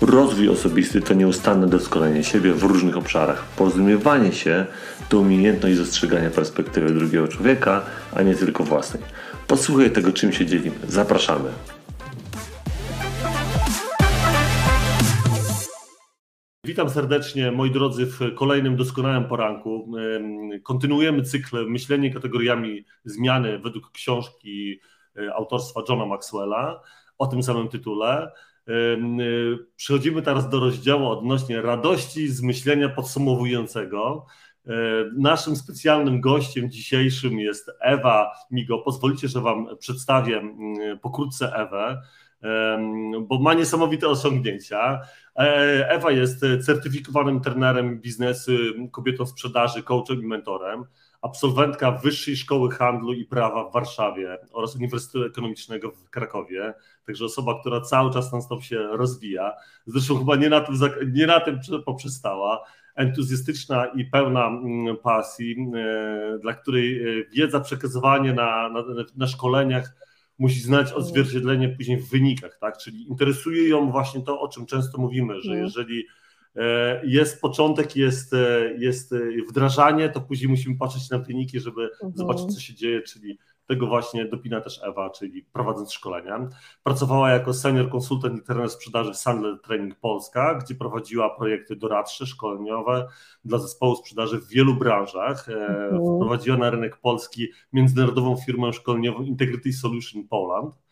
Rozwój osobisty to nieustanne doskonalenie siebie w różnych obszarach. Porozumiewanie się to umiejętność dostrzegania perspektywy drugiego człowieka, a nie tylko własnej. Posłuchaj tego, czym się dzielimy. Zapraszamy. Witam serdecznie, moi drodzy, w kolejnym doskonałym poranku. Kontynuujemy cykl Myślenie kategoriami zmiany według książki e, autorstwa Johna Maxwella o tym samym tytule. Y, przechodzimy teraz do rozdziału odnośnie radości z myślenia podsumowującego. Y, naszym specjalnym gościem dzisiejszym jest Ewa Migo. Pozwolicie, że Wam przedstawię pokrótce Ewę, bo ma niesamowite osiągnięcia. E, Ewa jest certyfikowanym trenerem biznesu, kobietą sprzedaży, coachem i mentorem absolwentka Wyższej Szkoły Handlu i Prawa w Warszawie oraz Uniwersytetu Ekonomicznego w Krakowie. Także osoba, która cały czas non stop się rozwija. Zresztą chyba nie na tym, nie na tym poprzestała. Entuzjastyczna i pełna mm, pasji, e, dla której e, wiedza, przekazywanie na, na, na szkoleniach musi znać odzwierciedlenie później w wynikach, tak? Czyli interesuje ją właśnie to, o czym często mówimy, że mhm. jeżeli jest początek, jest, e, jest e, wdrażanie, to później musimy patrzeć na wyniki, żeby mhm. zobaczyć, co się dzieje, czyli tego właśnie dopina też Ewa, czyli prowadząc szkolenia. Pracowała jako senior konsultant i trener sprzedaży w Sandler Training Polska, gdzie prowadziła projekty doradcze, szkoleniowe dla zespołu sprzedaży w wielu branżach. Mhm. Wprowadziła na rynek polski międzynarodową firmę szkoleniową Integrity Solution Poland E,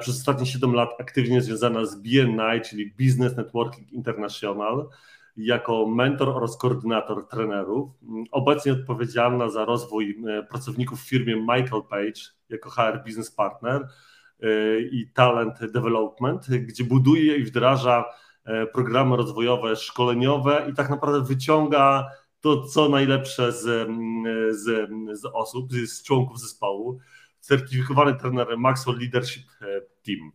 przez ostatnie 7 lat aktywnie związana z BNI, czyli Business Networking International, jako mentor oraz koordynator trenerów. Obecnie odpowiedzialna za rozwój e, pracowników w firmie Michael Page jako HR Business Partner e, i Talent Development, gdzie buduje i wdraża programy rozwojowe, szkoleniowe i tak naprawdę wyciąga to, co najlepsze z, z, z osób, z członków zespołu certyfikowany trener Maxwell Leadership e, Team.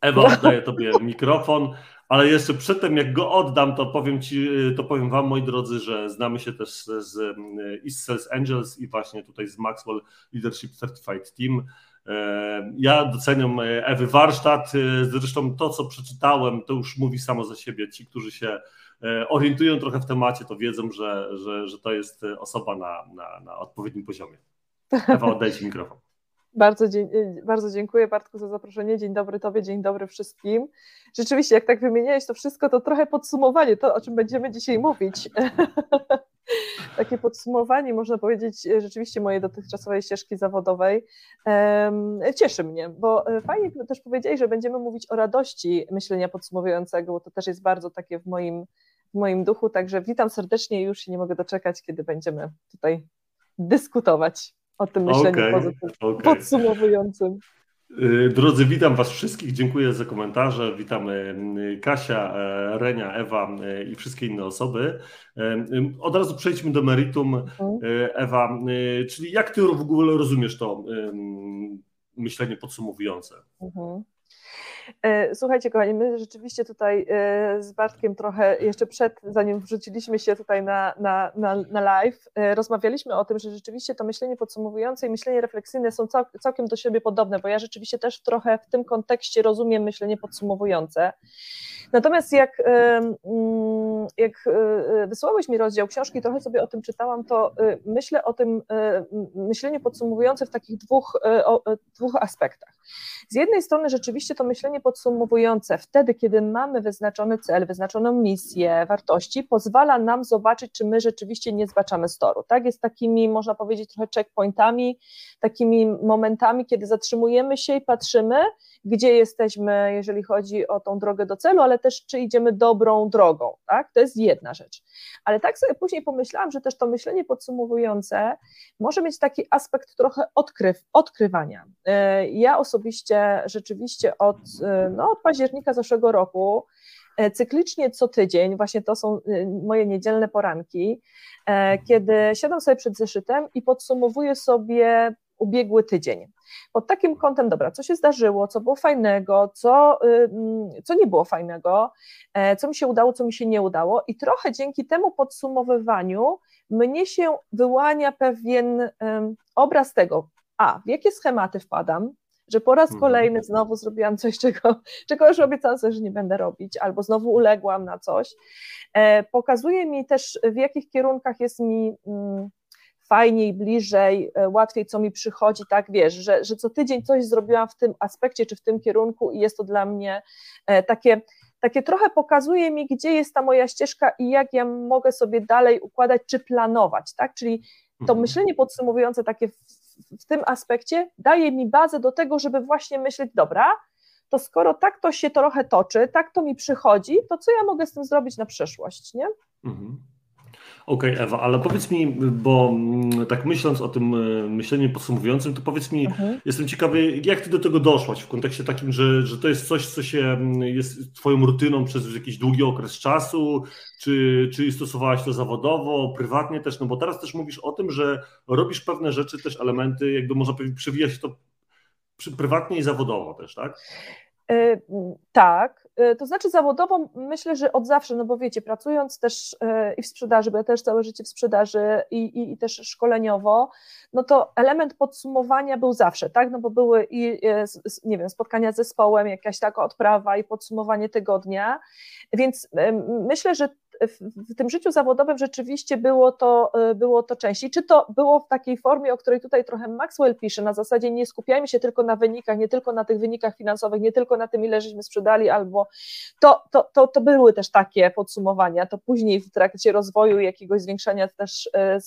Ewa, oddaję Tobie mikrofon, ale jeszcze przedtem, jak go oddam, to powiem Ci, to powiem Wam, moi drodzy, że znamy się też z e, East Sales Angels i właśnie tutaj z Maxwell Leadership Certified Team. E, ja doceniam Ewy warsztat, zresztą to, co przeczytałem, to już mówi samo za siebie. Ci, którzy się orientują trochę w temacie, to wiedzą, że, że, że to jest osoba na, na, na odpowiednim poziomie. Ewa, oddaj Ci mikrofon. Bardzo, bardzo dziękuję Bartku za zaproszenie. Dzień dobry Tobie, dzień dobry wszystkim. Rzeczywiście, jak tak wymieniałeś to wszystko, to trochę podsumowanie, to o czym będziemy dzisiaj mówić. Takie podsumowanie, można powiedzieć, rzeczywiście mojej dotychczasowej ścieżki zawodowej. Cieszy mnie, bo y, fajnie też powiedzieli, że będziemy mówić o radości myślenia podsumowującego, bo to też jest bardzo takie w moim, w moim duchu. Także witam serdecznie i już się nie mogę doczekać, kiedy będziemy tutaj dyskutować o tym myśleniu okay, pozytywnym, okay. podsumowującym. Y, drodzy, witam Was wszystkich. Dziękuję za komentarze. Witamy y, Kasia, e, Renia, Ewa y, i wszystkie inne osoby. Od razu przejdźmy do meritum. Mhm. Ewa, czyli jak Ty w ogóle rozumiesz to myślenie podsumowujące? Mhm. E, słuchajcie, kochani, my rzeczywiście tutaj e, z Bartkiem trochę jeszcze przed, zanim wrzuciliśmy się tutaj na, na, na, na live, e, rozmawialiśmy o tym, że rzeczywiście to myślenie podsumowujące i myślenie refleksyjne są cał, całkiem do siebie podobne, bo ja rzeczywiście też trochę w tym kontekście rozumiem myślenie podsumowujące. Natomiast jak, mm, jak wysłałeś mi rozdział książki, trochę sobie o tym czytałam, to myślę o tym myśleniu podsumowujące w takich dwóch, dwóch aspektach. Z jednej strony rzeczywiście to myślenie podsumowujące, wtedy kiedy mamy wyznaczony cel, wyznaczoną misję, wartości, pozwala nam zobaczyć, czy my rzeczywiście nie zbaczamy z toru. Tak? Jest takimi, można powiedzieć, trochę checkpointami, takimi momentami, kiedy zatrzymujemy się i patrzymy, gdzie jesteśmy, jeżeli chodzi o tą drogę do celu, ale też czy idziemy dobrą drogą. Tak? To jest jedna rzecz. Ale tak sobie później pomyślałam, że też to myślenie podsumowujące może mieć taki aspekt trochę odkryw, odkrywania. E, ja osobiście rzeczywiście od no, od października zeszłego roku cyklicznie co tydzień, właśnie to są moje niedzielne poranki, kiedy siadam sobie przed zeszytem i podsumowuję sobie ubiegły tydzień. Pod takim kątem, dobra, co się zdarzyło, co było fajnego, co, co nie było fajnego, e, co mi się udało, co mi się nie udało, i trochę dzięki temu podsumowywaniu mnie się wyłania pewien obraz tego, a w jakie schematy wpadam, że po raz mhm. kolejny znowu zrobiłam coś, czego, czego już obiecałam sobie, że nie będę robić, albo znowu uległam na coś. E, pokazuje mi też, w jakich kierunkach jest mi fajniej, bliżej, e, łatwiej, co mi przychodzi, tak, wiesz, że, że co tydzień coś zrobiłam w tym aspekcie czy w tym kierunku i jest to dla mnie e, takie, takie trochę pokazuje mi, gdzie jest ta moja ścieżka i jak ja mogę sobie dalej układać czy planować, tak, czyli to mhm. myślenie podsumowujące takie w, tym aspekcie daje mi bazę do tego, żeby właśnie myśleć, dobra, to skoro tak to się trochę toczy, tak to mi przychodzi, to co ja mogę z tym zrobić na przyszłość, nie? Mhm. Okej, okay, Ewa, ale powiedz mi, bo mm, tak myśląc o tym e, myśleniu podsumowującym, to powiedz mi, mhm. jestem ciekawy, jak ty do tego doszłaś w kontekście takim, że, że to jest coś, co się mm, jest twoją rutyną przez jakiś długi okres czasu, czy, czy stosowałaś to zawodowo, prywatnie też, no bo teraz też mówisz o tym, że robisz pewne rzeczy, też elementy, jakby można powiedzieć, przewija się to prywatnie i zawodowo też, tak? Yy, tak, E, to znaczy zawodowo myślę, że od zawsze, no bo wiecie, pracując też e, i w sprzedaży, bo ja też całe życie w sprzedaży i, i, i, też szkoleniowo, no to element podsumowania był zawsze, tak, no bo były i, nie wiem, spotkania z zespołem, jakaś taka odprawa i podsumowanie tygodnia, więc myślę, że w tym życiu zawodowym rzeczywiście było to, e, było to częściej. Czy to było w takiej formie, o której tutaj trochę Maxwell pisze, na zasadzie nie skupiajmy się tylko na wynikach, nie tylko na tych wynikach finansowych, nie tylko na tym, ile żeśmy sprzedali, albo to, to, to, to były też takie podsumowania. To później w trakcie rozwoju jakiegoś zwiększania też e,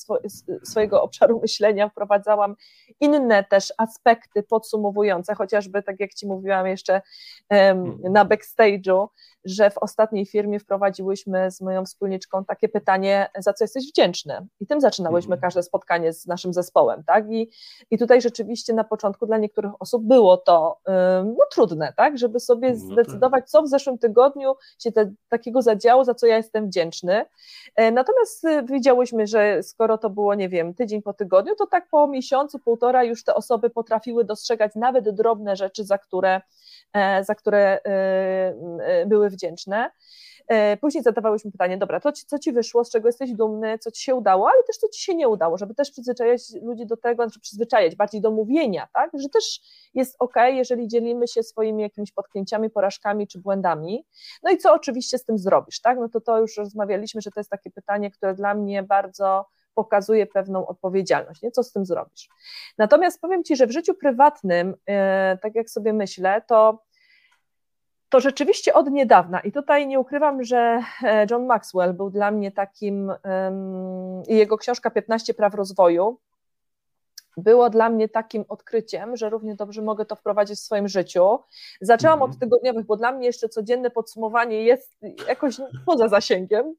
swojego obszaru myślenia wprowadzałam inne też aspekty podsumowujące, chociażby tak jak Ci mówiłam jeszcze mhm. na backstage'u, że w ostatniej firmie wprowadziłyśmy z moją wspólniczką takie pytanie, za co jesteś wdzięczny? I tym zaczynałyśmy mhm. każde spotkanie z naszym zespołem, tak? I, I tutaj rzeczywiście na początku dla niektórych osób było to no, trudne, tak? Żeby sobie no tak. zdecydować, co w zeszłym tygodniu się te, takiego zadziało, za co ja jestem wdzięczny. E, natomiast y, widziałyśmy, że skoro to było, nie wiem, tydzień po tygodniu, to tak po miesiącu, półtora już te osoby potrafiły dostrzegać nawet drobne rzeczy, za które E, za które e, e, były wdzięczne. Później zadawałyśmy pytanie, dobra, to co ci wyszło, z czego jesteś dumny, co ci się udało, ale też co ci się nie udało, żeby też przyzwyczajać ludzi do tego, znaczy przyzwyczajać bardziej do mówienia, tak, że też jest ok, jeżeli dzielimy się swoimi jakimiś potknięciami, porażkami czy błędami. No i co oczywiście z tym zrobisz, tak, no to to już rozmawialiśmy, że to jest takie pytanie, które dla mnie bardzo pokazuje pewną odpowiedzialność, nie? co z tym zrobisz. Natomiast powiem Ci, że w życiu prywatnym, e, tak jak sobie myślę, to to rzeczywiście od niedawna, i tutaj nie ukrywam, że e, John Maxwell był dla mnie takim, jego książka 15 praw rozwoju, było dla mnie takim odkryciem, że równie dobrze mogę to wprowadzić w swoim życiu. Zaczęłam od mhm. tygodniowych, bo dla mnie jeszcze codzienne podsumowanie jest jakoś poza zasięgiem.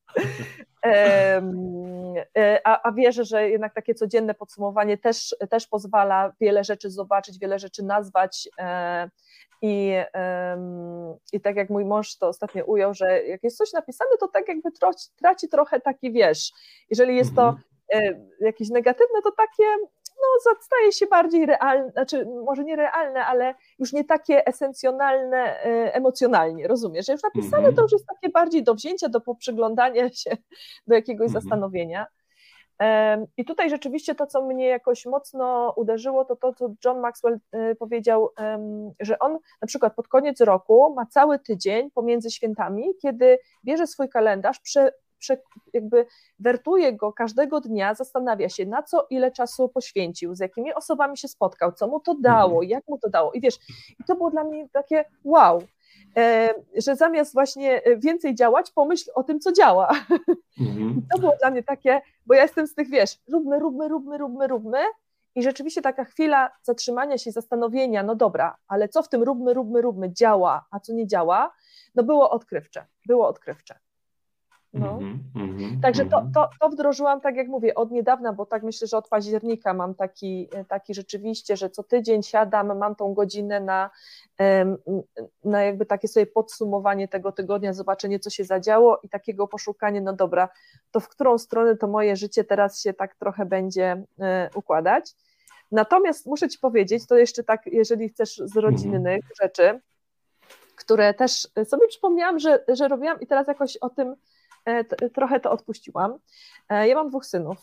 E, a, a wierzę, że jednak takie codzienne podsumowanie też, też pozwala wiele rzeczy zobaczyć, wiele rzeczy nazwać. I, I tak jak mój mąż to ostatnio ujął, że jak jest coś napisane, to tak jakby traci, traci trochę taki wiesz. Jeżeli jest to mhm. e, jakieś negatywne, to takie no, staje się bardziej realne, znaczy może nie realne, ale już nie takie esencjonalne e, emocjonalnie, rozumiesz? Że już napisane -hmm. to już jest takie bardziej do wzięcia, do poprzyglądania się, do jakiegoś -hmm. zastanowienia. I tutaj rzeczywiście to, co mnie jakoś mocno uderzyło, to to, co John Maxwell e, powiedział, że on na przykład pod koniec roku ma cały tydzień pomiędzy świętami, kiedy bierze swój kalendarz, prze, jakby wertuje go każdego dnia, zastanawia się, na co ile czasu poświęcił, z jakimi osobami się spotkał, co mu to dało, mhm. jak mu to dało. I wiesz, i to było dla mnie takie wow, że zamiast właśnie więcej działać, pomyśl o tym, co działa. Mhm. to było dla mnie takie, bo ja jestem z tych, wiesz, róbmy, róbmy, róbmy, róbmy, róbmy. I rzeczywiście taka chwila zatrzymania się, zastanowienia, no dobra, ale co w tym róbmy, róbmy, róbmy działa, a co nie działa, no było odkrywcze, było odkrywcze. No. Mm -hmm, Także to, mhm. to, to wdrożyłam, tak jak mówię, od niedawna, bo tak myślę, że od października mam taki, taki rzeczywiście, że co tydzień siadam, mam tą godzinę na, na jakby takie sobie podsumowanie tego tygodnia, zobaczenie, co się zadziało i takiego poszukanie, no dobra, to w którą stronę to moje życie teraz się tak trochę będzie e, układać. Natomiast muszę Ci powiedzieć, to jeszcze tak, jeżeli chcesz z rodzinnych mhm. rzeczy, które też sobie przypomniałam, że, że robiłam i teraz jakoś o tym e, trochę to odpuściłam. E, ja mam dwóch synów,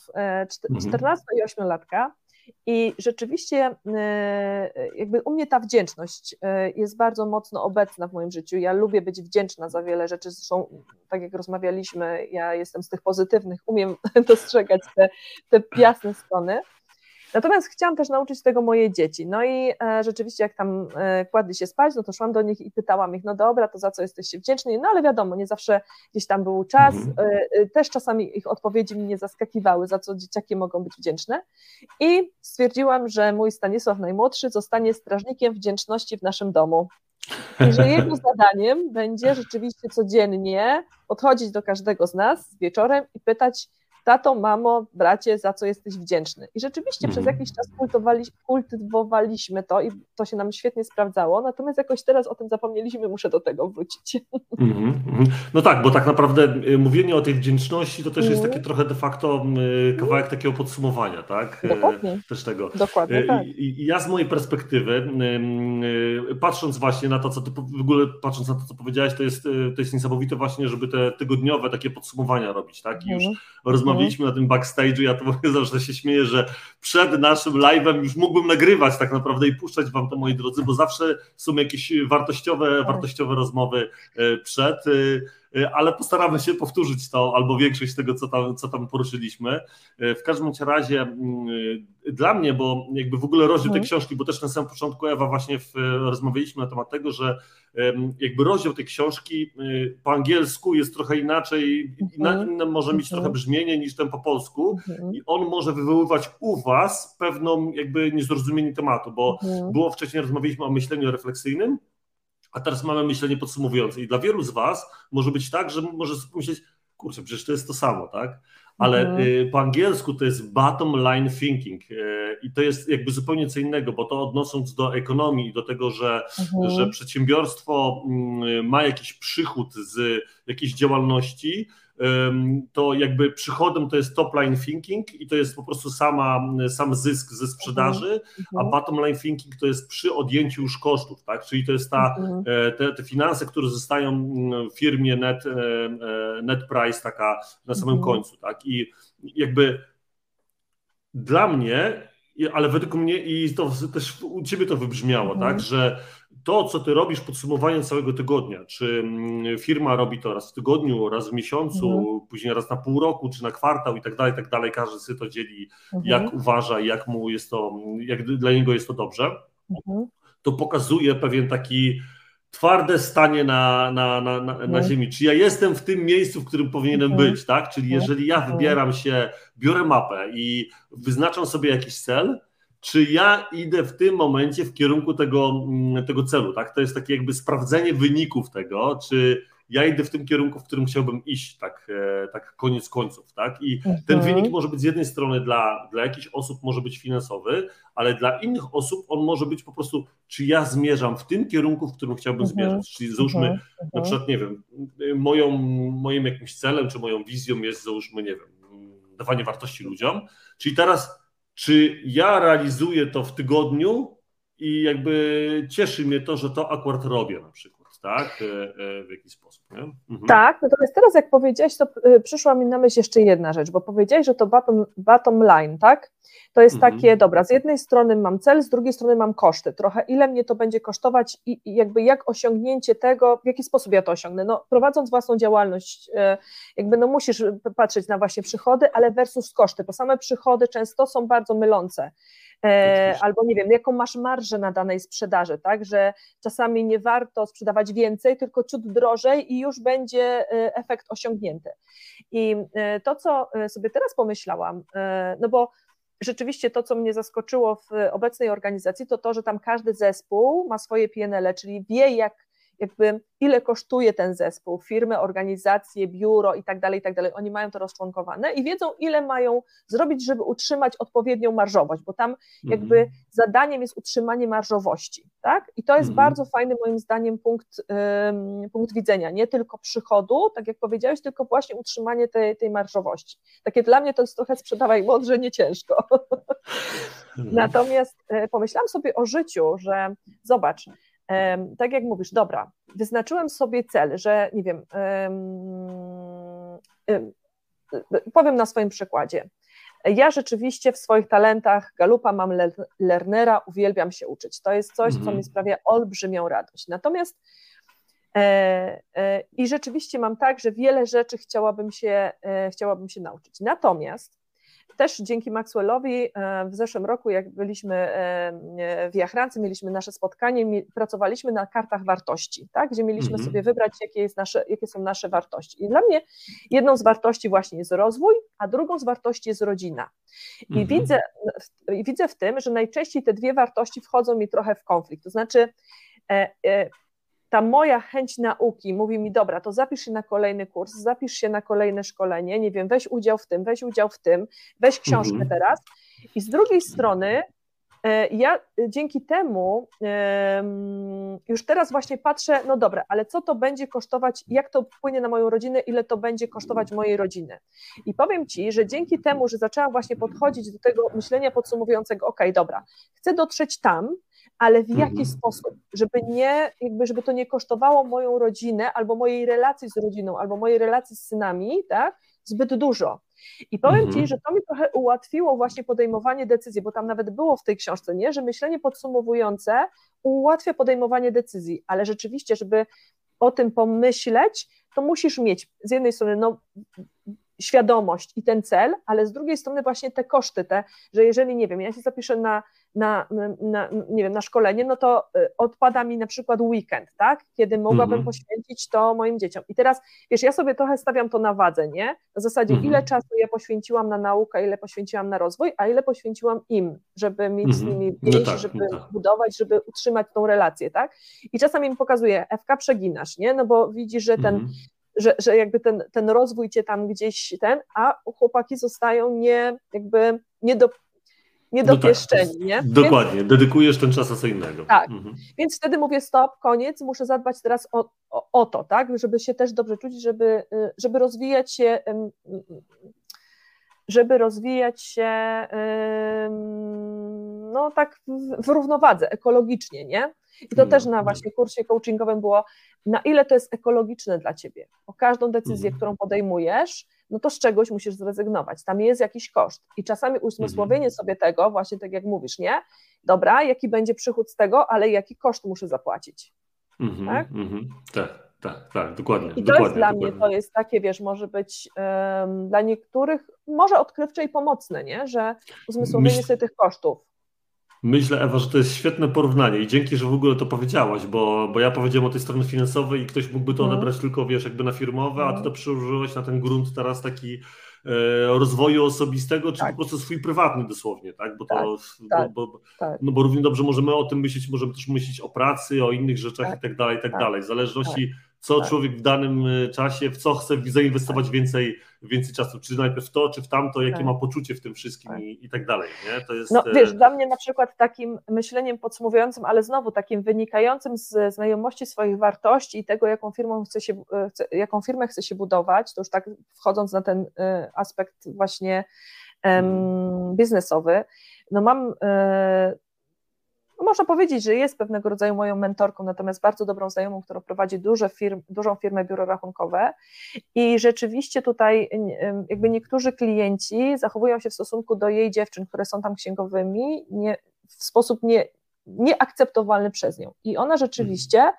14 mhm. i 8 latka. I rzeczywiście jakby u mnie ta wdzięczność jest bardzo mocno obecna w moim życiu. Ja lubię być wdzięczna za wiele rzeczy. Zresztą, tak jak rozmawialiśmy, ja jestem z tych pozytywnych, umiem dostrzegać te, te jasne strony. Natomiast chciałam też nauczyć tego moje dzieci. No i e, rzeczywiście, jak tam e, kładli się spać, no to szłam do nich i pytałam ich, no dobra, to za co jesteście wdzięczni? No ale wiadomo, nie zawsze gdzieś tam był czas. Mhm. E, też czasami ich odpowiedzi mi nie zaskakiwały, za co dzieciaki mogą być wdzięczne. I stwierdziłam, że mój Stanisław najmłodszy zostanie strażnikiem wdzięczności w naszym domu. I że jego zadaniem będzie rzeczywiście codziennie podchodzić do każdego z nas wieczorem i pytać, tato, mamo, bracie, za co jesteś wdzięczny. I rzeczywiście przez mhm. jakiś czas kultywowaliśmy to i to się nam świetnie sprawdzało, natomiast jakoś teraz o tym zapomnieliśmy, muszę do tego wrócić. Mm -hmm. No tak, bo tak naprawdę y, mówienie o tej wdzięczności to też jest mhm. takie trochę de facto y, kawałek takiego podsumowania, tak? Y, Dokładnie. Też tego. Dokładnie, tak. I, I ja z mojej perspektywy, patrząc właśnie na to, co ty w ogóle patrząc na to, co powiedziałeś, to jest, to jest niesamowite właśnie, żeby te tygodniowe takie podsumowania robić, tak? I już mhm. Rozmawialiśmy na tym backstage'u, ja to zawsze się śmieję, że przed naszym live'em już mógłbym nagrywać tak naprawdę i puszczać wam to, moi drodzy, bo zawsze są jakieś wartościowe, tak. wartościowe rozmowy e, przed. E, ale postaramy się powtórzyć to albo większość tego, co tam, co tam poruszyliśmy. E, w każdym razie mm, e, dla mnie, bo jakby w ogóle rozdział tej mhm. książki, bo też na samym początku Ewa właśnie w, rozmawialiśmy na temat tego, że jakby rozdział tej książki po angielsku jest trochę inaczej, mhm. inne może mieć trochę mhm. brzmienie niż ten po polsku i on może wywoływać u Was pewną jakby niezrozumienie tematu, bo było wcześniej rozmawialiśmy o myśleniu refleksyjnym, a teraz mamy myślenie podsumowujące. I dla wielu z Was może być tak, że może myśleć, kurczę, przecież to jest to samo, tak? Ale mhm. po angielsku to jest bottom line thinking y, i to jest jakby zupełnie co innego, bo to odnosząc do ekonomii i do tego, że, mhm. że przedsiębiorstwo mm, ma jakiś przychód z jakiejś działalności, to jakby przychodem to jest top line thinking i to jest po prostu sama, sam zysk ze sprzedaży, mhm. a mhm. bottom line thinking to jest przy odjęciu już kosztów, tak? Czyli to jest ta, mhm. e, te, te finanse, które zostają w firmie net, e, e, net price taka na samym końcu, tak? I jakby dla mnie, ale według mnie i to też u ciebie to wybrzmiało, tak, że to, co ty robisz podsumowanie całego tygodnia, czy mm, firma robi to raz w tygodniu, raz w miesiącu, mhm. później raz na pół roku, czy na kwartał i tak dalej, tak dalej, każdy sobie to dzieli, mhm. jak uważa, jak mu jest to, jak dla niego jest to dobrze, mhm. to pokazuje pewien taki twarde stanie na, na, na, na, na mhm. ziemi. Czy ja jestem w tym miejscu, w którym powinienem mhm. być, tak? Czyli mhm. jeżeli ja wybieram się, biorę mapę i wyznaczam sobie jakiś cel, czy ja idę w tym momencie w kierunku tego, mm, tego celu, tak? To jest takie jakby sprawdzenie wyników tego, czy ja idę w tym kierunku, w którym chciałbym iść, tak, e, tak koniec końców, tak? I mhm. ten wynik może być z jednej strony dla, dla jakichś osób może być finansowy, ale dla innych osób on może być po prostu, czy ja zmierzam w tym kierunku, w którym chciałbym mhm. zmierzać. Czyli załóżmy, mhm. na przykład, nie wiem, moją, moim jakimś celem, czy moją wizją jest, załóżmy, nie wiem, dawanie wartości ludziom, czyli teraz czy ja realizuję to w tygodniu i jakby cieszy mnie to, że to akurat robię na przykład, tak? E, e, w jakiś sposób. Mhm. Tak, natomiast teraz jak powiedziałeś, to e, przyszła mi na myśl jeszcze jedna rzecz, bo powiedziałeś, że to bottom, bottom line, tak? To jest mhm. takie, dobra, z jednej strony mam cel, z drugiej strony mam koszty, trochę ile mnie to będzie kosztować i, i jakby jak osiągnięcie tego, w jaki sposób ja to osiągnę. No, prowadząc własną działalność, jakby no musisz patrzeć na właśnie przychody, ale versus koszty, bo same przychody często są bardzo mylące. E, albo nie wiem, jaką masz marżę na danej sprzedaży, tak, że czasami nie warto sprzedawać więcej, tylko ciut drożej i już będzie e, efekt osiągnięty. I e, to, co sobie teraz pomyślałam, no bo rzeczywiście to, co mnie zaskoczyło w obecnej organizacji, to to, że tam każdy zespół ma swoje PNL, czyli wie, jak jakby ile kosztuje ten zespół, firmy, organizacje, biuro i tak dalej, i tak dalej. Oni mają to rozczłonkowane i wiedzą, ile mają zrobić, żeby utrzymać odpowiednią marżowość, bo tam jakby mhm. zadaniem jest utrzymanie marżowości, tak? I to jest mhm. bardzo fajny moim zdaniem punkt, um, punkt widzenia, nie tylko przychodu, tak jak powiedziałeś, tylko właśnie utrzymanie tej, tej marżowości. Takie dla mnie to jest trochę sprzedawaj mądrze, nie ciężko. Natomiast e, pomyślałam sobie o życiu, że zobacz, tak jak mówisz, dobra, wyznaczyłem sobie cel, że nie wiem, powiem na swoim przykładzie. Ja rzeczywiście w swoich talentach Galupa mam Lernera, uwielbiam się uczyć. To jest coś, co mhm. mi sprawia olbrzymią radość. Natomiast e, e, i rzeczywiście mam tak, że wiele rzeczy chciałabym się, e, chciałabym się nauczyć. Natomiast też dzięki Maxwellowi e, w zeszłym roku, jak byliśmy e, w Jachrance, mieliśmy nasze spotkanie, pracowaliśmy na kartach wartości, tak? gdzie mieliśmy -hmm. sobie wybrać, jakie, jest nasze, jakie są nasze wartości. I dla mnie jedną z wartości właśnie jest rozwój, a drugą z wartości jest rodzina. I -hmm. widzę, widzę w tym, że najczęściej te dwie wartości wchodzą mi trochę w konflikt. To znaczy, e, ta moja chęć nauki mówi mi, dobra, to zapisz się na kolejny kurs, zapisz się na kolejne szkolenie, nie wiem, weź udział w tym, weź udział w tym, weź książkę mhm. teraz. I z drugiej strony, e, ja dzięki temu już teraz właśnie patrzę, no dobra, ale co to będzie kosztować, jak to wpłynie na moją rodzinę, ile to będzie kosztować mojej rodziny. I powiem Ci, że dzięki temu, że zaczęłam właśnie podchodzić do tego myślenia podsumowującego, ok, dobra, chcę dotrzeć tam, ale w jaki mhm. sposób, żeby nie, jakby, żeby to nie kosztowało moją rodzinę, albo mojej relacji z rodziną, albo mojej relacji z synami, tak, zbyt dużo. I powiem mhm. Ci, że to mi trochę ułatwiło właśnie podejmowanie decyzji, bo tam nawet było w tej książce, nie, że myślenie podsumowujące ułatwia podejmowanie decyzji, ale rzeczywiście, żeby o tym pomyśleć, to musisz mieć z jednej strony no, świadomość i ten cel, ale z drugiej strony właśnie te koszty, te, że jeżeli, nie wiem, ja się zapiszę na, na, na, nie wiem, na szkolenie, no to y, odpada mi na przykład weekend, tak, kiedy mogłabym mm -hmm. poświęcić to moim dzieciom. I teraz, wiesz, ja sobie trochę stawiam to na wadze, nie? Na zasadzie, mm -hmm. ile czasu ja poświęciłam na naukę, ile poświęciłam na rozwój, a ile poświęciłam im, żeby mieć mm -hmm. z mhm. nimi więź, no tak, żeby no tak. budować, żeby utrzymać tą relację, tak? I czasami mi pokazuje, FK przeginasz, nie? No bo widzisz, że ten mhm że, że jakby ten, ten rozwój cię tam gdzieś ten, a chłopaki zostają nie jakby nie do niedopieszczeni, no tak, nie? Dokładnie, Więc, dedykujesz ten czas na co innego. Tak, mhm. Więc wtedy mówię stop, koniec, muszę zadbać teraz o, o, o, to, tak, żeby się też dobrze czuć, żeby, żeby rozwijać się żeby rozwijać się no tak w, w równowadze, ekologicznie, nie? I to no, też na no. właśnie kursie coachingowym było, na ile to jest ekologiczne dla ciebie. Bo każdą decyzję, mhm. którą podejmujesz, no to z czegoś musisz zrezygnować. Tam jest jakiś koszt. I czasami uzmysłowienie mhm. sobie tego, właśnie tak jak mówisz, nie? Dobra, jaki będzie przychód z tego, ale jaki koszt muszę zapłacić. Mhm, tak? Mhm. tak? Tak, tak, dokładnie. I to dokładnie, jest dla dokładnie. mnie, to jest takie, wiesz, może być um, dla niektórych może odkrywcze i pomocne, nie? Że uzmysłowienie Myśl... sobie tych kosztów. Myślę, Ewa, że to jest świetne porównanie i dzięki, że w ogóle to powiedziałaś, bo, bo ja powiedziałem o tej stronie finansowej i ktoś mógłby to mm. odebrać tylko, wiesz, jakby na firmowe, mm. a ty to przełożyłeś na ten grunt teraz taki e, rozwoju osobistego, czy tak. po prostu swój prywatny dosłownie, tak? Bo to, tak, tak, bo, tak. No bo równie dobrze możemy o tym myśleć, możemy też myśleć o pracy, o innych rzeczach i tak dalej, i tak, tak. dalej. W zależności co tak. człowiek w danym e, czasie, w co chce zainwestować tak. więcej, więcej czasu, czy najpierw w to, czy w tamto, jakie tak. ma poczucie w tym wszystkim tak. i, i, tak dalej. Nie? To jest... No wiesz, dla mnie na przykład takim myśleniem podsumowującym, ale znowu takim wynikającym z znajomości swoich wartości i tego, jaką, firmą chce się, e, chce, jaką firmę chce się budować, to już tak wchodząc na ten e, aspekt właśnie um, biznesowy, no mam no można powiedzieć, że jest pewnego rodzaju moją mentorką, natomiast bardzo dobrą znajomą, która prowadzi duże firm, dużą firmę biuro rachunkowe. I rzeczywiście tutaj jakby niektórzy klienci zachowują się w stosunku do jej dziewczyn, które są tam księgowymi nie, w sposób nie, nieakceptowalny przez nią. I ona rzeczywiście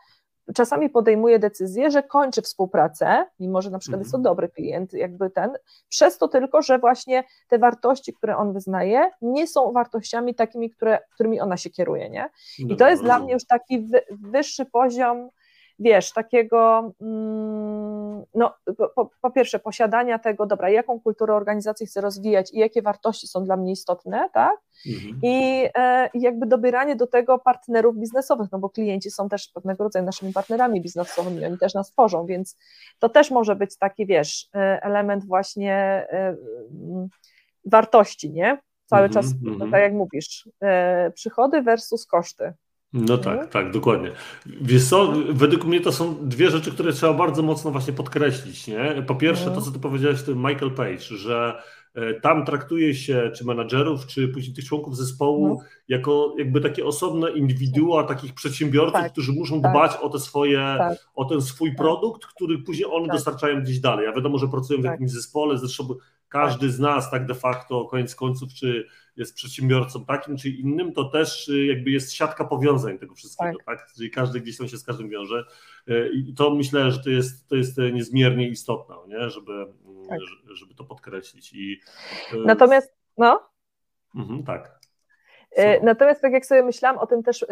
czasami podejmuje decyzję, że kończy współpracę, mimo że na przykład jest to mhm. dobry klient, jakby ten, przez to tylko, że właśnie te wartości, które on wyznaje, nie są wartościami takimi, które, którymi ona się kieruje, nie? I to jest dla mnie już taki wy, wyższy poziom, wiesz, takiego mm, no, po, po, pierwsze posiadania tego, dobra, jaką kulturę organizacji chcę rozwijać i jakie wartości są dla mnie istotne, tak? Mhm. I e, jakby dobieranie do tego partnerów biznesowych, no bo klienci są też pewnego rodzaju naszymi partnerami biznesowymi, oni też nas tworzą, więc to też może być taki, wiesz, e, element właśnie e, wartości, nie? Cały mhm, czas, no, mhm. tak jak mówisz, e, przychody versus koszty. No tak, tak, dokładnie. Wiesz co, według mnie to są dwie rzeczy, które trzeba bardzo mocno właśnie podkreślić. Nie? Po pierwsze, to co ty powiedziałeś, to Michael Page, że e, tam traktuje się czy menadżerów, czy później tych członków zespołu no. jako jakby takie osobne indywidua, takich przedsiębiorców, tak, którzy muszą tak, dbać o te swoje, tak, o ten swój tak. produkt, który później oni tak. dostarczają gdzieś dalej. Ja wiadomo, że pracują w tak. jakimś zespole, zresztą każdy z nas tak de facto koniec końców, czy jest przedsiębiorcą takim czy innym, to też y, jakby jest siatka powiązań tego wszystkiego, tak? tak? Czyli każdy gdzieś tam się z każdym wiąże y, i to myślę, że to jest, to jest niezmiernie istotne, nie? Żeby, mm, tak. żeby to podkreślić. I, y, Natomiast, no? Mhm, tak. Natomiast tak jak sobie myślałam o tym też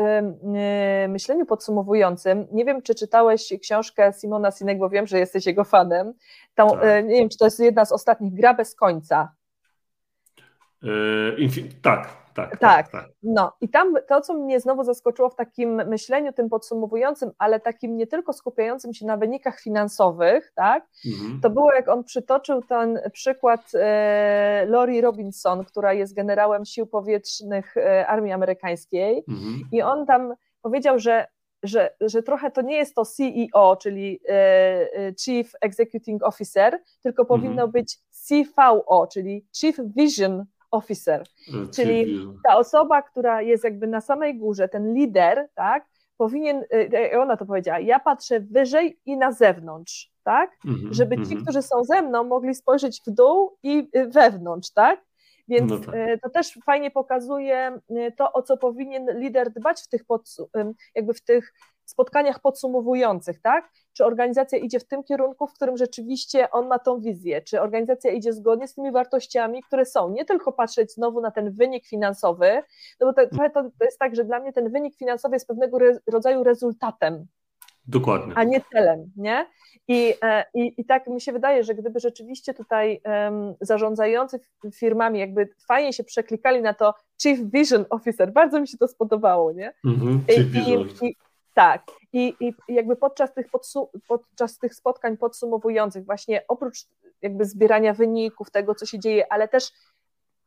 myśleniu podsumowującym, nie wiem, czy czytałeś książkę Simona Sinek, bo wiem, że jesteś jego fanem. Tak. Nie wiem, czy to jest jedna z ostatnich, Gra bez końca. Yy, tak, tak, tak, tak, tak. No i tam to, co mnie znowu zaskoczyło w takim myśleniu tym podsumowującym, ale takim nie tylko skupiającym się na wynikach finansowych, tak, mhm. to było jak on przytoczył ten przykład e, Lori Robinson, która jest generałem sił powietrznych e, Armii Amerykańskiej mhm. i on tam powiedział, że że, że trochę to nie jest to CEO, czyli e, e, Chief Executing Officer, tylko mhm. powinno być CVO, czyli Chief Vision officer, e, czyli ta osoba, która jest jakby na samej górze, ten lider, tak, powinien, e, e, ona to powiedziała, ja patrzę wyżej i na zewnątrz, tak, mm-hmm, żeby ci, mm-hmm. którzy są ze mną, mogli spojrzeć w dół i wewnątrz, tak, więc no tak. to też fajnie pokazuje to, o co powinien lider dbać w tych, jakby w tych spotkaniach podsumowujących, tak? Czy organizacja idzie w tym kierunku, w którym rzeczywiście on ma tą wizję, czy organizacja idzie zgodnie z tymi wartościami, które są. Nie tylko patrzeć znowu na ten wynik finansowy, no bo to, trochę to, to jest tak, że dla mnie ten wynik finansowy jest pewnego re, rodzaju rezultatem. Dokładnie. A nie celem, nie? I, e, i, I tak mi się wydaje, że gdyby rzeczywiście tutaj um, zarządzający firmami jakby fajnie się przeklikali na to Chief Vision Officer, bardzo mi się to spodobało, nie? Mm-hmm, I, i, tak. I, I jakby podczas tych, podczas tych spotkań podsumowujących, właśnie oprócz jakby zbierania wyników tego, co się dzieje, ale też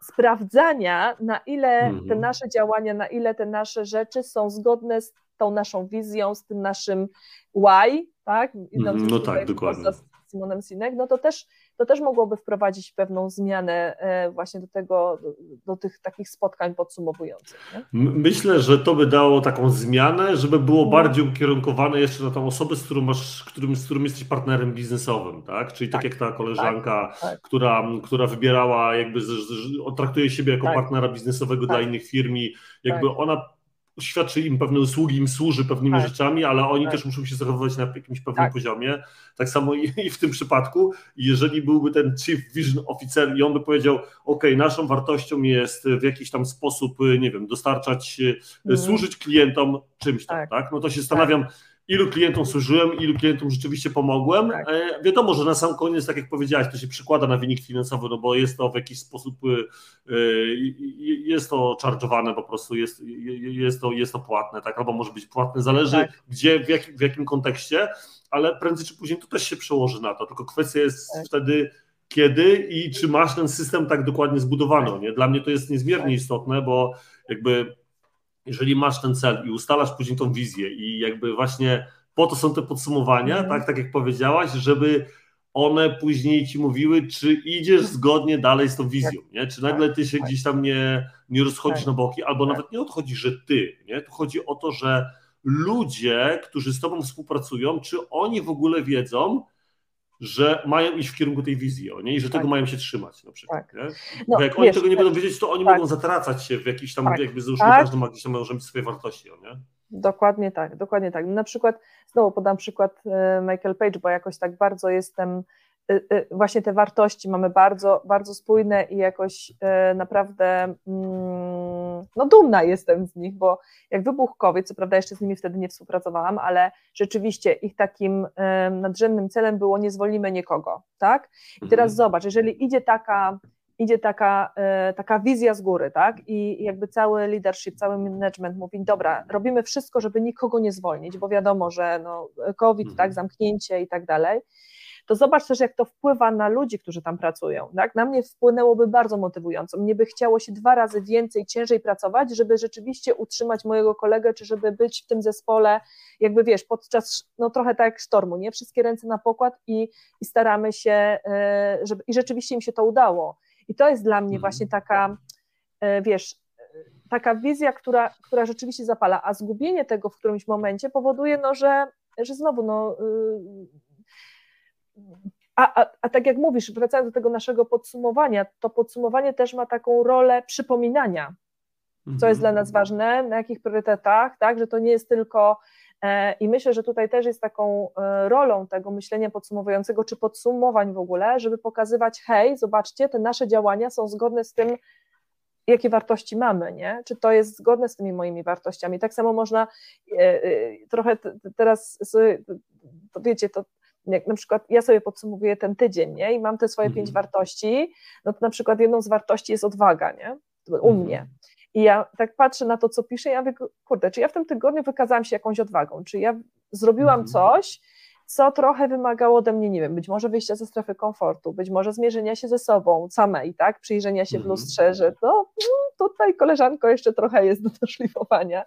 sprawdzania, na ile te mhm. nasze działania, na ile te nasze rzeczy są zgodne z tą naszą wizją, z tym naszym why, tak? Idąc no tak, dokładnie. Z Simonem Sinek, no to też to też mogłoby wprowadzić pewną zmianę e, właśnie do tego, do, tych takich spotkań podsumowujących. Nie? Myślę, że to by dało taką zmianę, żeby było mhm. bardziej ukierunkowane jeszcze na tą osobę, z którą masz, którym, z którym jesteś partnerem biznesowym, tak? Czyli tak, tak jak ta koleżanka, tak, tak. Która, która wybierała, jakby z, z, traktuje siebie jako tak. partnera biznesowego dla tak. innych firm i jakby tak. ona świadczy im pewne usługi, im służy pewnymi tak. rzeczami, ale oni tak. też muszą się zachowywać na jakimś pewnym tak. poziomie. Tak samo i, w tym przypadku, jeżeli byłby ten Chief Vision Officer i on by powiedział, ok, naszą wartością jest w jakiś tam sposób, nie wiem, dostarczać, mm. służyć klientom czymś tam, tak? tak? No to się zastanawiam, ilu klientom służyłem, ilu klientom rzeczywiście pomogłem. Tak. E, wiadomo, że na sam koniec, tak jak powiedziałeś, to się przykłada na wynik finansowy, no bo jest to w jakiś sposób, e, jest to charge'owane po prostu, jest, jest, to, jest to płatne, tak, albo może być płatne, zależy tak. gdzie, w, jak, w jakim kontekście, ale prędzej czy później to też się przełoży na to, tylko kwestia jest tak. wtedy kiedy i czy masz ten system tak dokładnie zbudowany. Tak. Nie? Dla mnie to jest niezmiernie tak. istotne, bo jakby jeżeli masz ten cel i ustalasz później tą wizję i jakby właśnie po to są te podsumowania, mm. tak, tak jak powiedziałaś, żeby one później ci mówiły, czy idziesz zgodnie dalej z tą wizją, nie? Czy nagle ty się tak. gdzieś tam nie, nie rozchodzisz tak. na boki, albo tak. nawet nie odchodzi, że ty, nie? Tu chodzi o to, że ludzie, którzy z tobą współpracują, czy oni w ogóle wiedzą, że mają iść w kierunku tej wizji, nie? i że tak. tego mają się trzymać na przykład. Tak. No, jak wiesz, oni tego nie będą wiedzieć, to oni tak. mogą zatracać się w jakiś tam, tak. jakby załóżmy, tak. każdy ma gdzieś tam może mieć swoje wartości, nie? Dokładnie tak, dokładnie tak. Na przykład, znowu podam przykład e, Michael Page, bo jakoś tak bardzo jestem właśnie te wartości mamy bardzo, bardzo spójne i jakoś naprawdę mm, no dumna jestem z nich, bo jak wybuchł COVID, co prawda jeszcze z nimi wtedy nie współpracowałam, ale rzeczywiście ich takim nadrzędnym celem było nie zwolnimy nikogo, tak? I teraz mhm. zobacz, jeżeli idzie taka idzie taka, e, taka wizja z góry, tak? I jakby cały leadership, cały management mówi, dobra, robimy wszystko, żeby nikogo nie zwolnić, bo wiadomo, że no, COVID, mhm. tak, zamknięcie i tak dalej. To zobacz też, jak to wpływa na ludzi, którzy tam pracują. Tak? Na mnie wpłynęłoby bardzo motywująco. Mnie by chciało się dwa razy więcej, ciężej pracować, żeby rzeczywiście utrzymać mojego kolegę, czy żeby być w tym zespole, jakby wiesz, podczas, no trochę tak jak sztormu, nie? Wszystkie ręce na pokład i, i staramy się, e, żeby, i rzeczywiście im się to udało i to jest dla mnie mhm. właśnie taka, e, wiesz, taka wizja, która, która rzeczywiście zapala, a zgubienie tego w którymś momencie powoduje, no, że, że znowu, no, y, a, a, a tak jak mówisz, wracając do tego naszego podsumowania, to podsumowanie też ma taką rolę przypominania, co jest dla nas mhm. ważne, na jakich priorytetach, tak, że to nie jest tylko E, I myślę, że tutaj też jest taką e, rolą tego myślenia podsumowującego, czy podsumowań w ogóle, żeby pokazywać, hej, zobaczcie, te nasze działania są zgodne z tym, jakie wartości mamy, nie? Czy to jest zgodne z tymi moimi wartościami? Tak samo można e, trochę teraz, wiecie, to jak na przykład ja sobie podsumowuję ten tydzień, nie? I mam te swoje pięć mhm. wartości, no to na przykład jedną z wartości jest odwaga, nie? U mhm. mnie. I ja tak patrzę na to, co piszę, i ja mówię, kurde, czy ja w tym tygodniu wykazałam się jakąś odwagą, czy ja zrobiłam mhm. coś, co trochę wymagało ode mnie, nie wiem, być może wyjścia ze strefy komfortu, być może zmierzenia się ze sobą samej, tak, przyjrzenia się w lustrze, że no, no tutaj koleżanko jeszcze trochę jest do doszlifowania,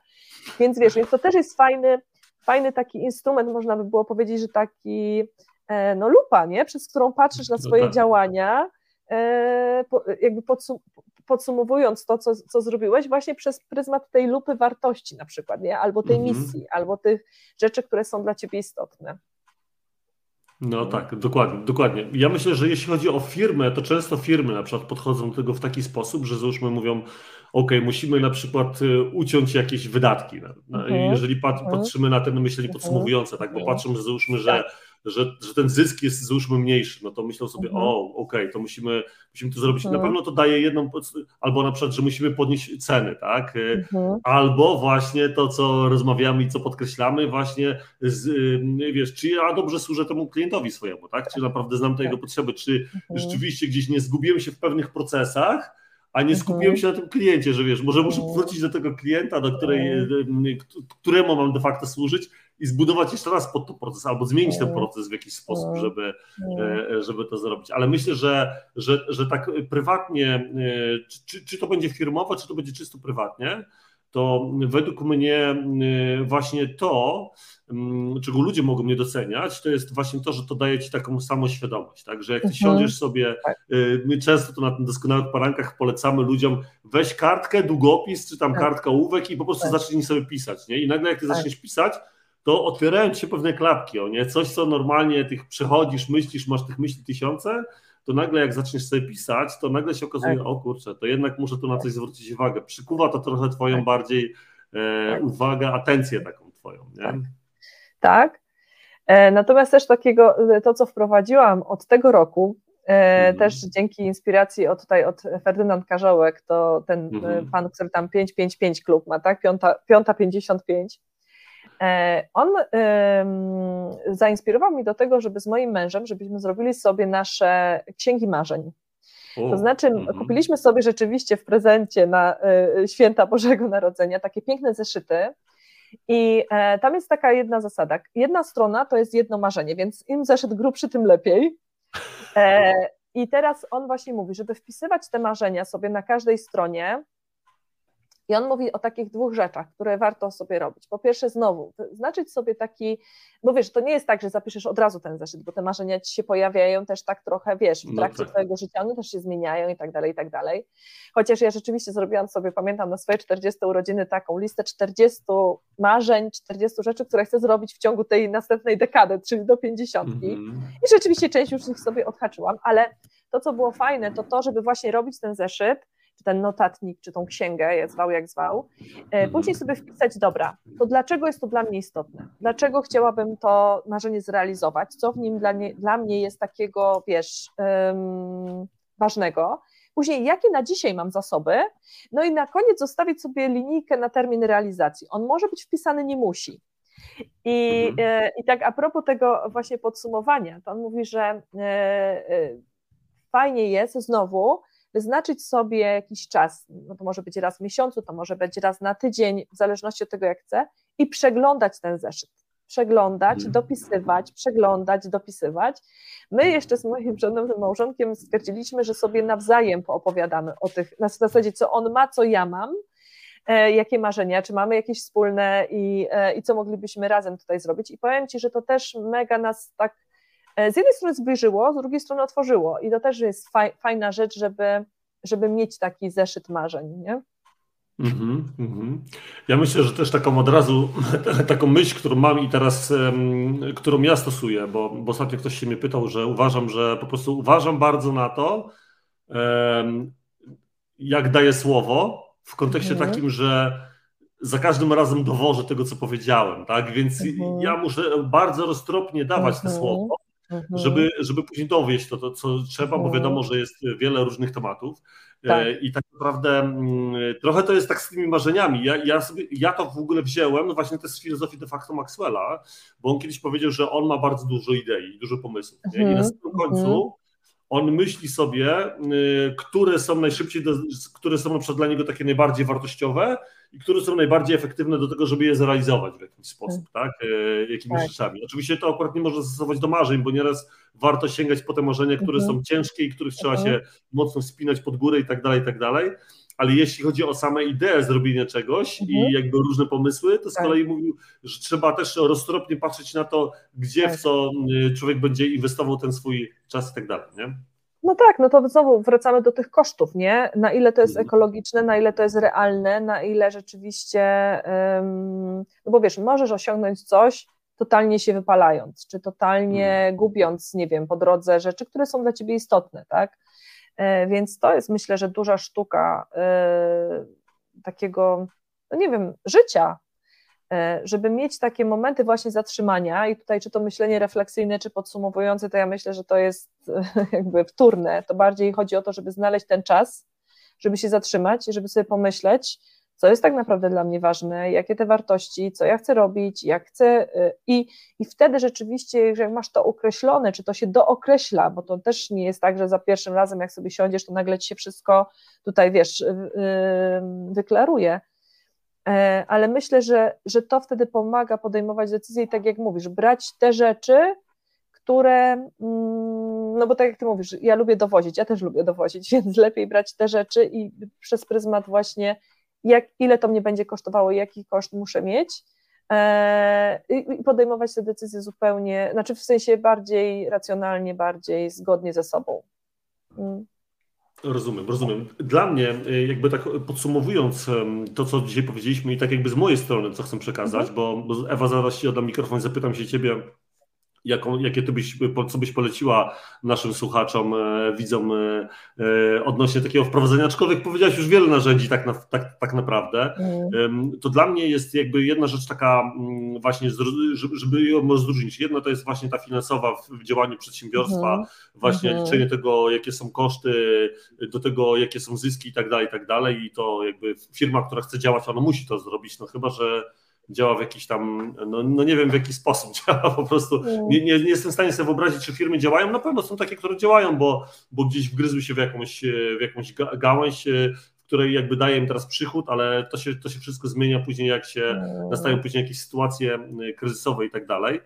więc wiesz, więc to też jest fajny, fajny taki instrument, można by było powiedzieć, że taki, e, no lupa, nie, przez którą patrzysz na no swoje no tak. działania, e, jakby podsum podsumowując to, co, co zrobiłeś, właśnie przez pryzmat tej lupy wartości na przykład, nie? albo tej mhm. misji, albo tych rzeczy, które są dla ciebie istotne. No tak, dokładnie, dokładnie. Ja myślę, że jeśli chodzi o firmę, to często firmy na przykład podchodzą do tego w taki sposób, że załóżmy mówią, ok, musimy na przykład y, uciąć jakieś wydatki. Mhm. Jeżeli mhm. patrzymy na ten myślenie mhm. podsumowujące, tak, bo patrzymy, że załóżmy, że tak że, że ten zysk jest załóżmy mniejszy, no to myślą sobie, mhm. o, okej, okay, to musimy, musimy to zrobić. Mhm. Na pewno to daje jedną, albo na przykład, że musimy podnieść ceny, tak? E, mhm. Albo właśnie to, co rozmawiamy i co podkreślamy, właśnie, z, y, wiesz, czy ja dobrze służę temu klientowi swojemu, tak? Czy naprawdę znam te jego tak. potrzeby, czy mhm. rzeczywiście gdzieś nie zgubiłem się w pewnych procesach, a nie skupiłem mhm. się na tym kliencie, że wiesz, może muszę wrócić do tego klienta, do której, y, któremu mam de facto służyć i zbudować jeszcze raz pod to proces, albo zmienić ten proces w jakiś sposób, żeby, e, żeby to zrobić. Ale myślę, że, że, że tak prywatnie, e, czy, czy to będzie firmowo, czy to będzie czysto prywatnie, to według mnie e, właśnie to, czego ludzie mogą mnie doceniać, to jest właśnie to, że to daje ci taką samoświadomość, tak, że jak ty mhm. siądziesz sobie, tak. my często to na tym doskonałych parankach polecamy ludziom, weź kartkę, długopis, czy tam tak. kartka ołówek i po prostu tak. zacznij sobie pisać, nie? I nagle jak ty zaczniesz pisać, to otwierają ci się pewne klapki, o nie? Coś, co normalnie tych przechodzisz, myślisz, masz tych myśli tysiące, to nagle jak zaczniesz sobie pisać, to nagle się okazuje, tak. o kurczę, to jednak muszę tu na coś zwrócić uwagę. Przykuwa to trochę twoją tak. bardziej e, tak. uwagę, atencję taką twoją, nie? Tak. tak. E, natomiast też takiego, to co wprowadziłam od tego roku, e, mhm. też dzięki inspiracji od tutaj od Ferdynand Karzołek, to ten mhm. pan, który tam 555 klub ma, tak? Piąta, piąta 55 E, on zainspirował mnie do tego, żeby z moim mężem, żebyśmy zrobili sobie nasze księgi marzeń. To znaczy, mm-hmm. kupiliśmy sobie rzeczywiście w prezencie na e, święta Bożego Narodzenia takie piękne zeszyty. I e, tam jest taka jedna zasada. Jedna strona to jest jedno marzenie, więc im zeszyt grubszy, tym lepiej. I teraz on właśnie mówi, żeby wpisywać te marzenia sobie na każdej stronie, i on mówi o takich dwóch rzeczach, które warto sobie robić. Po pierwsze, znowu, znaczyć sobie taki, bo wiesz, to nie jest tak, że zapiszesz od razu ten zeszyt, bo te marzenia ci się pojawiają też tak trochę, wiesz, w no trakcie no tak. twojego życia, one też się zmieniają i tak dalej, i tak dalej. Chociaż ja rzeczywiście zrobiłam sobie, pamiętam na swoje 40 urodziny taką listę 40 marzeń, 40 rzeczy, które chcę zrobić w ciągu tej następnej dekady, czyli do 50. Mm -hmm. I rzeczywiście część już ich sobie odhaczyłam, ale to, co było fajne, to to, żeby właśnie robić ten zeszyt, czy ten notatnik, czy tą księgę, zwał jak zwał, później sobie wpisać, dobra, to dlaczego jest to dla mnie istotne? Dlaczego chciałabym to marzenie zrealizować? Co w nim dla, nie, dla mnie jest takiego, wiesz, um, ważnego? Później, jakie na dzisiaj mam zasoby? No i na koniec zostawić sobie linijkę na termin realizacji. On może być wpisany, nie musi. I, mhm. e, I tak a propos tego właśnie podsumowania, to on mówi, że e, e, fajnie jest znowu wyznaczyć sobie jakiś czas, no to może być raz w miesiącu, to może być raz na tydzień, w zależności od tego, jak chcę, i przeglądać ten zeszyt przeglądać, mhm. dopisywać, przeglądać, dopisywać. My jeszcze z moim szanownym małżonkiem stwierdziliśmy, że sobie nawzajem poopowiadamy o tych, na zasadzie co on ma, co ja mam, e, jakie marzenia, czy mamy jakieś wspólne i, e, i co moglibyśmy razem tutaj zrobić. I powiem Ci, że to też mega nas tak z jednej strony zbliżyło, z drugiej strony otworzyło i to też jest fajna rzecz, żeby, żeby mieć taki zeszyt marzeń, nie? Mm -hmm. Ja myślę, że też taką od razu, taką myśl, którą mam i teraz, um, którą ja stosuję, bo, bo ostatnio ktoś się mnie pytał, że uważam, że po prostu uważam bardzo na to, um, jak daję słowo, w kontekście mm -hmm. takim, że za każdym razem dowożę tego, co powiedziałem, tak? Więc mm -hmm. ja muszę bardzo roztropnie dawać te mhm. słowo, mhm. żeby, żeby później dowieść to, to co trzeba, bo wiadomo, mhm. że jest wiele różnych tematów. Tak. E, I tak naprawdę mm, trochę to jest tak z tymi marzeniami. Ja, ja, sobie, ja to w ogóle wziąłem, no właśnie też z filozofii de facto Maxwella, bo on kiedyś powiedział, że on ma bardzo dużo idei, dużo pomysłów. Nie? I na mhm, samym końcu mhm. On myśli sobie, y, które są najszybciej, które są na przykład dla niego takie najbardziej wartościowe i które są najbardziej efektywne do tego, żeby je zrealizować w jakiś sposób, tak? tak? Jakimiś tak. rzeczami. Oczywiście to akurat nie można zastosować do marzeń, bo nieraz warto sięgać po te marzenia, które mhm. są ciężkie i których trzeba mhm. się mocno spinać pod górę i tak dalej, i tak dalej. Ale jeśli chodzi o same idee zrobienia czegoś mhm. i jakby różne pomysły, to z tak. kolei mówił, że trzeba też roztropnie patrzeć na to, gdzie, w tak. co y, człowiek będzie inwestował ten swój czas i tak dalej, nie? No tak, no to znowu wracamy do tych kosztów, nie? Na ile to jest mhm. ekologiczne, na ile to jest realne, na ile rzeczywiście, no bo wiesz, możesz osiągnąć coś totalnie się wypalając, czy totalnie mhm. gubiąc, nie wiem, po drodze rzeczy, które są dla ciebie istotne, tak? E, więc to jest myślę, że duża sztuka e, takiego, no nie wiem, życia, E, żeby mieć takie momenty właśnie zatrzymania. I tutaj czy to myślenie refleksyjne, czy podsumowujące, to ja myślę, że to jest jakby wtórne, to bardziej chodzi o to, żeby znaleźć ten czas, żeby się zatrzymać, żeby sobie pomyśleć, co jest tak naprawdę dla mnie ważne, jakie te wartości, co ja chcę robić, jak chcę e, i, i wtedy rzeczywiście, jak masz to określone, czy to się dookreśla, bo to też nie jest tak, że za pierwszym razem jak sobie siądziesz, to nagle ci się wszystko tutaj, wiesz, wyklaruje, E, ale myślę, że, że to wtedy pomaga podejmować decyzje i tak jak mówisz, brać te rzeczy, które, mm, no bo tak jak ty mówisz, ja lubię dowozić, ja też lubię dowozić, więc lepiej brać te rzeczy i przez pryzmat właśnie, jak, ile to mnie będzie kosztowało, jaki koszt muszę mieć e, i podejmować te decyzje zupełnie, znaczy w sensie bardziej racjonalnie, bardziej zgodnie ze sobą. Mm. Rozumiem, rozumiem. Dla mnie, y, jakby tak podsumowując to, co dzisiaj powiedzieliśmy i tak jakby z mojej strony, co chcę przekazać, mhm. bo, Ewa zaraz Ci oddam mikrofon, zapytam się Ciebie, jaką, jakie ty byś, co byś poleciła naszym słuchaczom, e, widzom e, e, odnośnie takiego wprowadzenia, aczkolwiek powiedziałeś już wiele narzędzi tak, na, tak, tak naprawdę, mm. to dla mnie jest jakby jedna rzecz taka mm, właśnie, żeby ją rozróżnić. Jedna to jest właśnie ta finansowa w działaniu przedsiębiorstwa, mm. właśnie mm. liczenie tego, jakie są koszty, do tego, jakie są zyski i tak dalej, i tak dalej i to jakby firma, która chce działać, ona musi to zrobić, no chyba, że działa w jakiś tam, no, no nie wiem w jaki sposób działa, po prostu nie, nie, nie, jestem w stanie sobie wyobrazić, czy firmy działają, na pewno są takie, które działają, bo, bo gdzieś wgryzły się w jakąś, w jakąś gałęź, w której jakby daje im teraz przychód, ale to się, to się wszystko zmienia później, jak się nastają później jakieś sytuacje kryzysowe i tak dalej.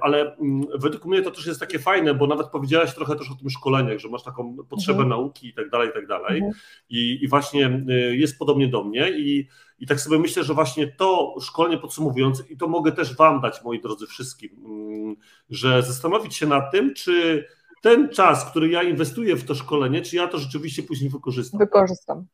Ale według mnie to też jest takie fajne, bo nawet powiedziałaś trochę też o tym szkoleniach, że masz taką potrzebę mhm. nauki i tak dalej, i tak dalej. Mhm. I, I właśnie jest podobnie do mnie i i tak sobie myślę, że właśnie to szkolenie podsumowujące, i to mogę też Wam dać, moi drodzy, wszystkim, mm, że zastanowić się nad tym, czy ten czas, który ja inwestuję w to szkolenie, czy ja to rzeczywiście później wykorzystam. Wykorzystam.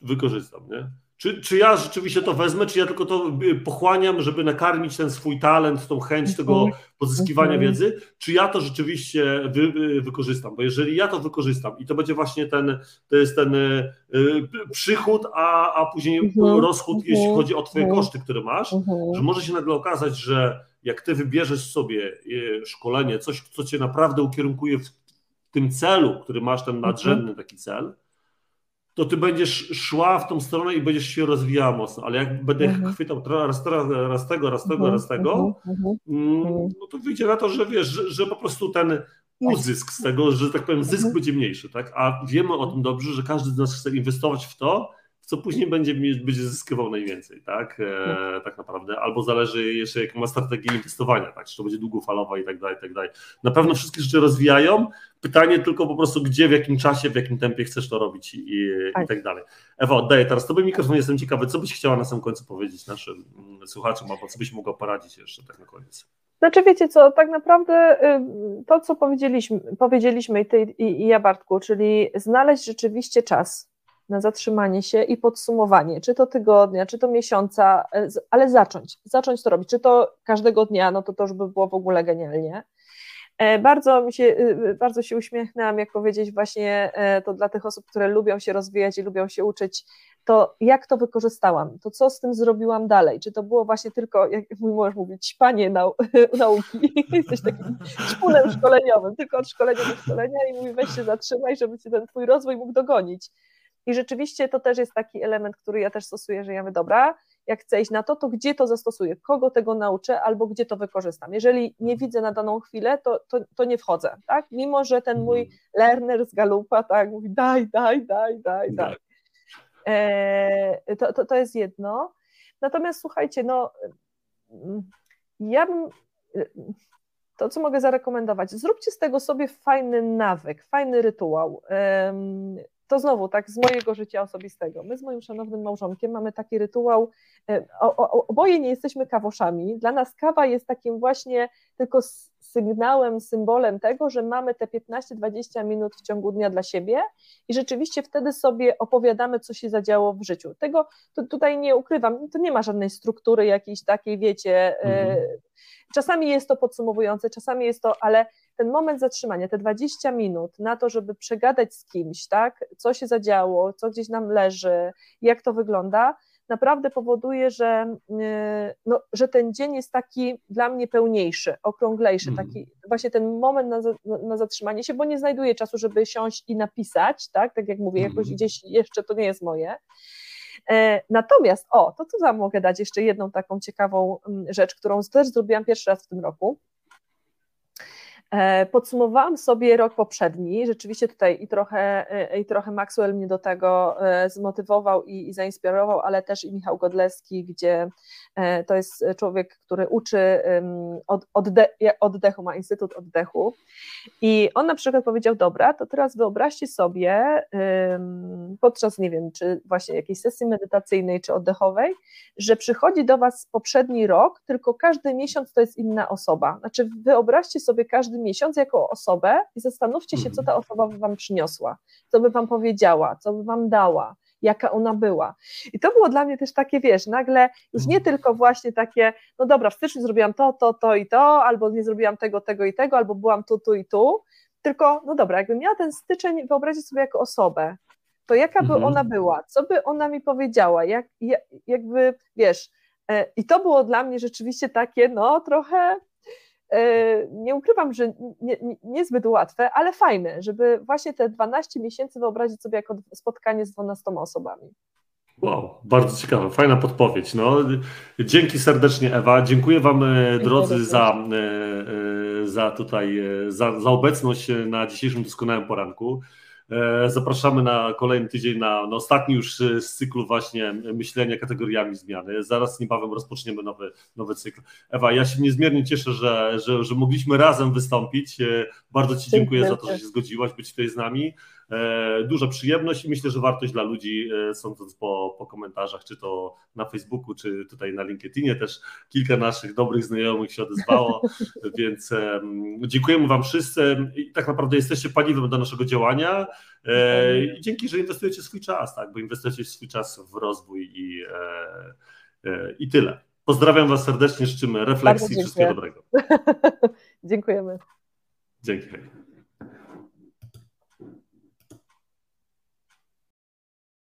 Wykorzystam, nie? Czy, czy ja rzeczywiście to wezmę, czy ja tylko to y, pochłaniam, żeby nakarmić ten swój talent, tą chęć tego mhm. pozyskiwania mhm. wiedzy, czy ja to rzeczywiście wy, y, wykorzystam? Bo jeżeli ja to wykorzystam i to będzie właśnie ten, to jest ten y, przychód, a, a później mhm. rozchód, jeśli chodzi o twoje koszty, które masz, że może się nagle okazać, że jak ty wybierzesz sobie szkolenie, coś, co cię naprawdę ukierunkuje w tym celu, który masz, ten nadrzędny taki cel, to ty będziesz szła w tą stronę i będziesz się rozwijała mocno, ale jak będę mhm. chwytał raz, raz, raz tego, raz tego, raz tego, mhm. mm, no to wyjdzie na to, że wiesz, że, że po prostu ten uzysk z tego, że tak powiem, zysk mhm. będzie mniejszy, tak? A wiemy o tym dobrze, że każdy z nas chce inwestować w to, co później będzie, będzie zyskiwał najwięcej, tak? E, tak naprawdę. Albo zależy jeszcze, jak ma strategię inwestowania, tak? Czy to będzie długofalowa i tak dalej, i tak dalej. Na pewno wszystkie rzeczy rozwijają. Pytanie tylko po prostu, gdzie, w jakim czasie, w jakim tempie chcesz to robić i, i tak. tak dalej. Ewa, oddaję teraz tobie mikrofon, jestem ciekawy, co byś chciała na samym końcu powiedzieć naszym mm, słuchaczom, albo co byś mogła poradzić jeszcze tak na koniec. Znaczy wiecie co, tak naprawdę y, to, co powiedzieliśmy, powiedzieliśmy i, ty, i ja Bartku, czyli znaleźć rzeczywiście czas, na zatrzymanie się i podsumowanie, czy to tygodnia, czy to miesiąca, e, ale zacząć, zacząć to robić, czy to każdego dnia, no to to już by było w ogóle genialnie. E, bardzo mi się, y, y, bardzo się uśmiechnęłam, jak powiedzieć właśnie e, to dla tych osób, które lubią się rozwijać i lubią się uczyć, to jak to wykorzystałam, to co z tym zrobiłam dalej, czy to było właśnie tylko, jak mój mąż mówi, ćpanie nau nauki, jesteś takim szpunem szkoleniowym, tylko od szkolenia do szkolenia i mówi weź się zatrzymaj, żeby ci ten twój rozwój mógł dogonić. I rzeczywiście to też jest taki element, który ja też stosuję, że ja mówię, dobra, jak chcę iść na to, to gdzie to zastosuję, kogo tego nauczę albo gdzie to wykorzystam. Jeżeli nie widzę na daną chwilę, to, to, to nie wchodzę, tak? Mimo, że ten mój mhm. learner z galupa, tak, mówi daj, daj, daj, daj, daj. E, to, to, to jest jedno. Natomiast słuchajcie, no ja bym to, co mogę zarekomendować, zróbcie z tego sobie fajny nawyk, fajny rytuał to znowu tak z mojego życia osobistego. My z moim szanownym małżonkiem mamy taki rytuał, e, o, o, oboje nie jesteśmy kawoszami. Dla nas kawa jest takim właśnie tylko sygnałem, symbolem tego, że mamy te 15-20 minut w ciągu dnia dla siebie i rzeczywiście wtedy sobie opowiadamy, co się zadziało w życiu. Tego to tutaj nie ukrywam, to nie ma żadnej struktury jakiejś takiej, wiecie. E, mhm. Czasami jest to podsumowujące, czasami jest to, ale ten moment zatrzymania, te 20 minut na to, żeby przegadać z kimś, tak, co się zadziało, co gdzieś nam leży, jak to wygląda, naprawdę powoduje, że, y, no, że ten dzień jest taki dla mnie pełniejszy, okrąglejszy, mm. taki właśnie ten moment na, na, zatrzymanie się, bo nie znajduję czasu, żeby siąść i napisać, tak, tak jak mówię, jakoś mm. gdzieś jeszcze to nie jest moje. E, natomiast, o, to tu wam mogę dać jeszcze jedną taką ciekawą mm, rzecz, którą też zrobiłam pierwszy raz w tym roku. E, podsumowałam sobie rok poprzedni. Rzeczywiście tutaj i trochę, e, i trochę Maxwell mnie do tego e, zmotywował i, i zainspirował, ale też i Michał Godleski, gdzie to jest człowiek, który uczy od, odde, oddechu, ma Instytut Oddechu. I on na przykład powiedział: Dobra, to teraz wyobraźcie sobie podczas, nie wiem, czy właśnie jakiejś sesji medytacyjnej, czy oddechowej, że przychodzi do Was poprzedni rok, tylko każdy miesiąc to jest inna osoba. Znaczy, wyobraźcie sobie każdy miesiąc jako osobę i zastanówcie się, co ta osoba by wam przyniosła, co by wam powiedziała, co by wam dała, jaka ona była. I to było dla mnie też takie, wiesz, nagle już nie tylko właśnie takie, no dobra, w styczniu zrobiłam to, to, to i to, albo nie zrobiłam tego, tego i tego, albo byłam tu, tu i tu, tylko, no dobra, jakbym miała ten styczeń wyobrazić sobie jako osobę, to jaka by mhm. ona była, co by ona mi powiedziała, jak, jakby, wiesz, e, i to było dla mnie rzeczywiście takie, no trochę nie ukrywam, że nie, nie, niezbyt łatwe, ale fajne, żeby właśnie te 12 miesięcy wyobrazić sobie jako spotkanie z 12 osobami. Wow, bardzo ciekawe, fajna podpowiedź. No, dzięki serdecznie Ewa, dziękuję Wam e, drodzy za, e, za tutaj, za, za obecność na dzisiejszym doskonałym poranku. E, zapraszamy na kolejny tydzień, na, na ostatni już z cyklu właśnie myślenia kategoriami zmiany. Zaraz niebawem rozpoczniemy nowy, nowy cykl. Ewa, ja się niezmiernie cieszę, że, że, że mogliśmy razem wystąpić. E, bardzo Ci dziękuję za to, że się zgodziłaś być tutaj z nami. Duża przyjemność i myślę, że wartość dla ludzi, sądząc po, po komentarzach, czy to na Facebooku, czy tutaj na LinkedInie też kilka naszych dobrych znajomych się odezwało, więc dziękujemy Wam wszyscy i tak naprawdę jesteście paliwem do naszego działania i dzięki, że inwestujecie swój czas, tak, bo inwestujecie swój czas w rozwój i, i tyle. Pozdrawiam Was serdecznie, życzymy refleksji i wszystkiego dobrego. Dziękujemy. Dzięki.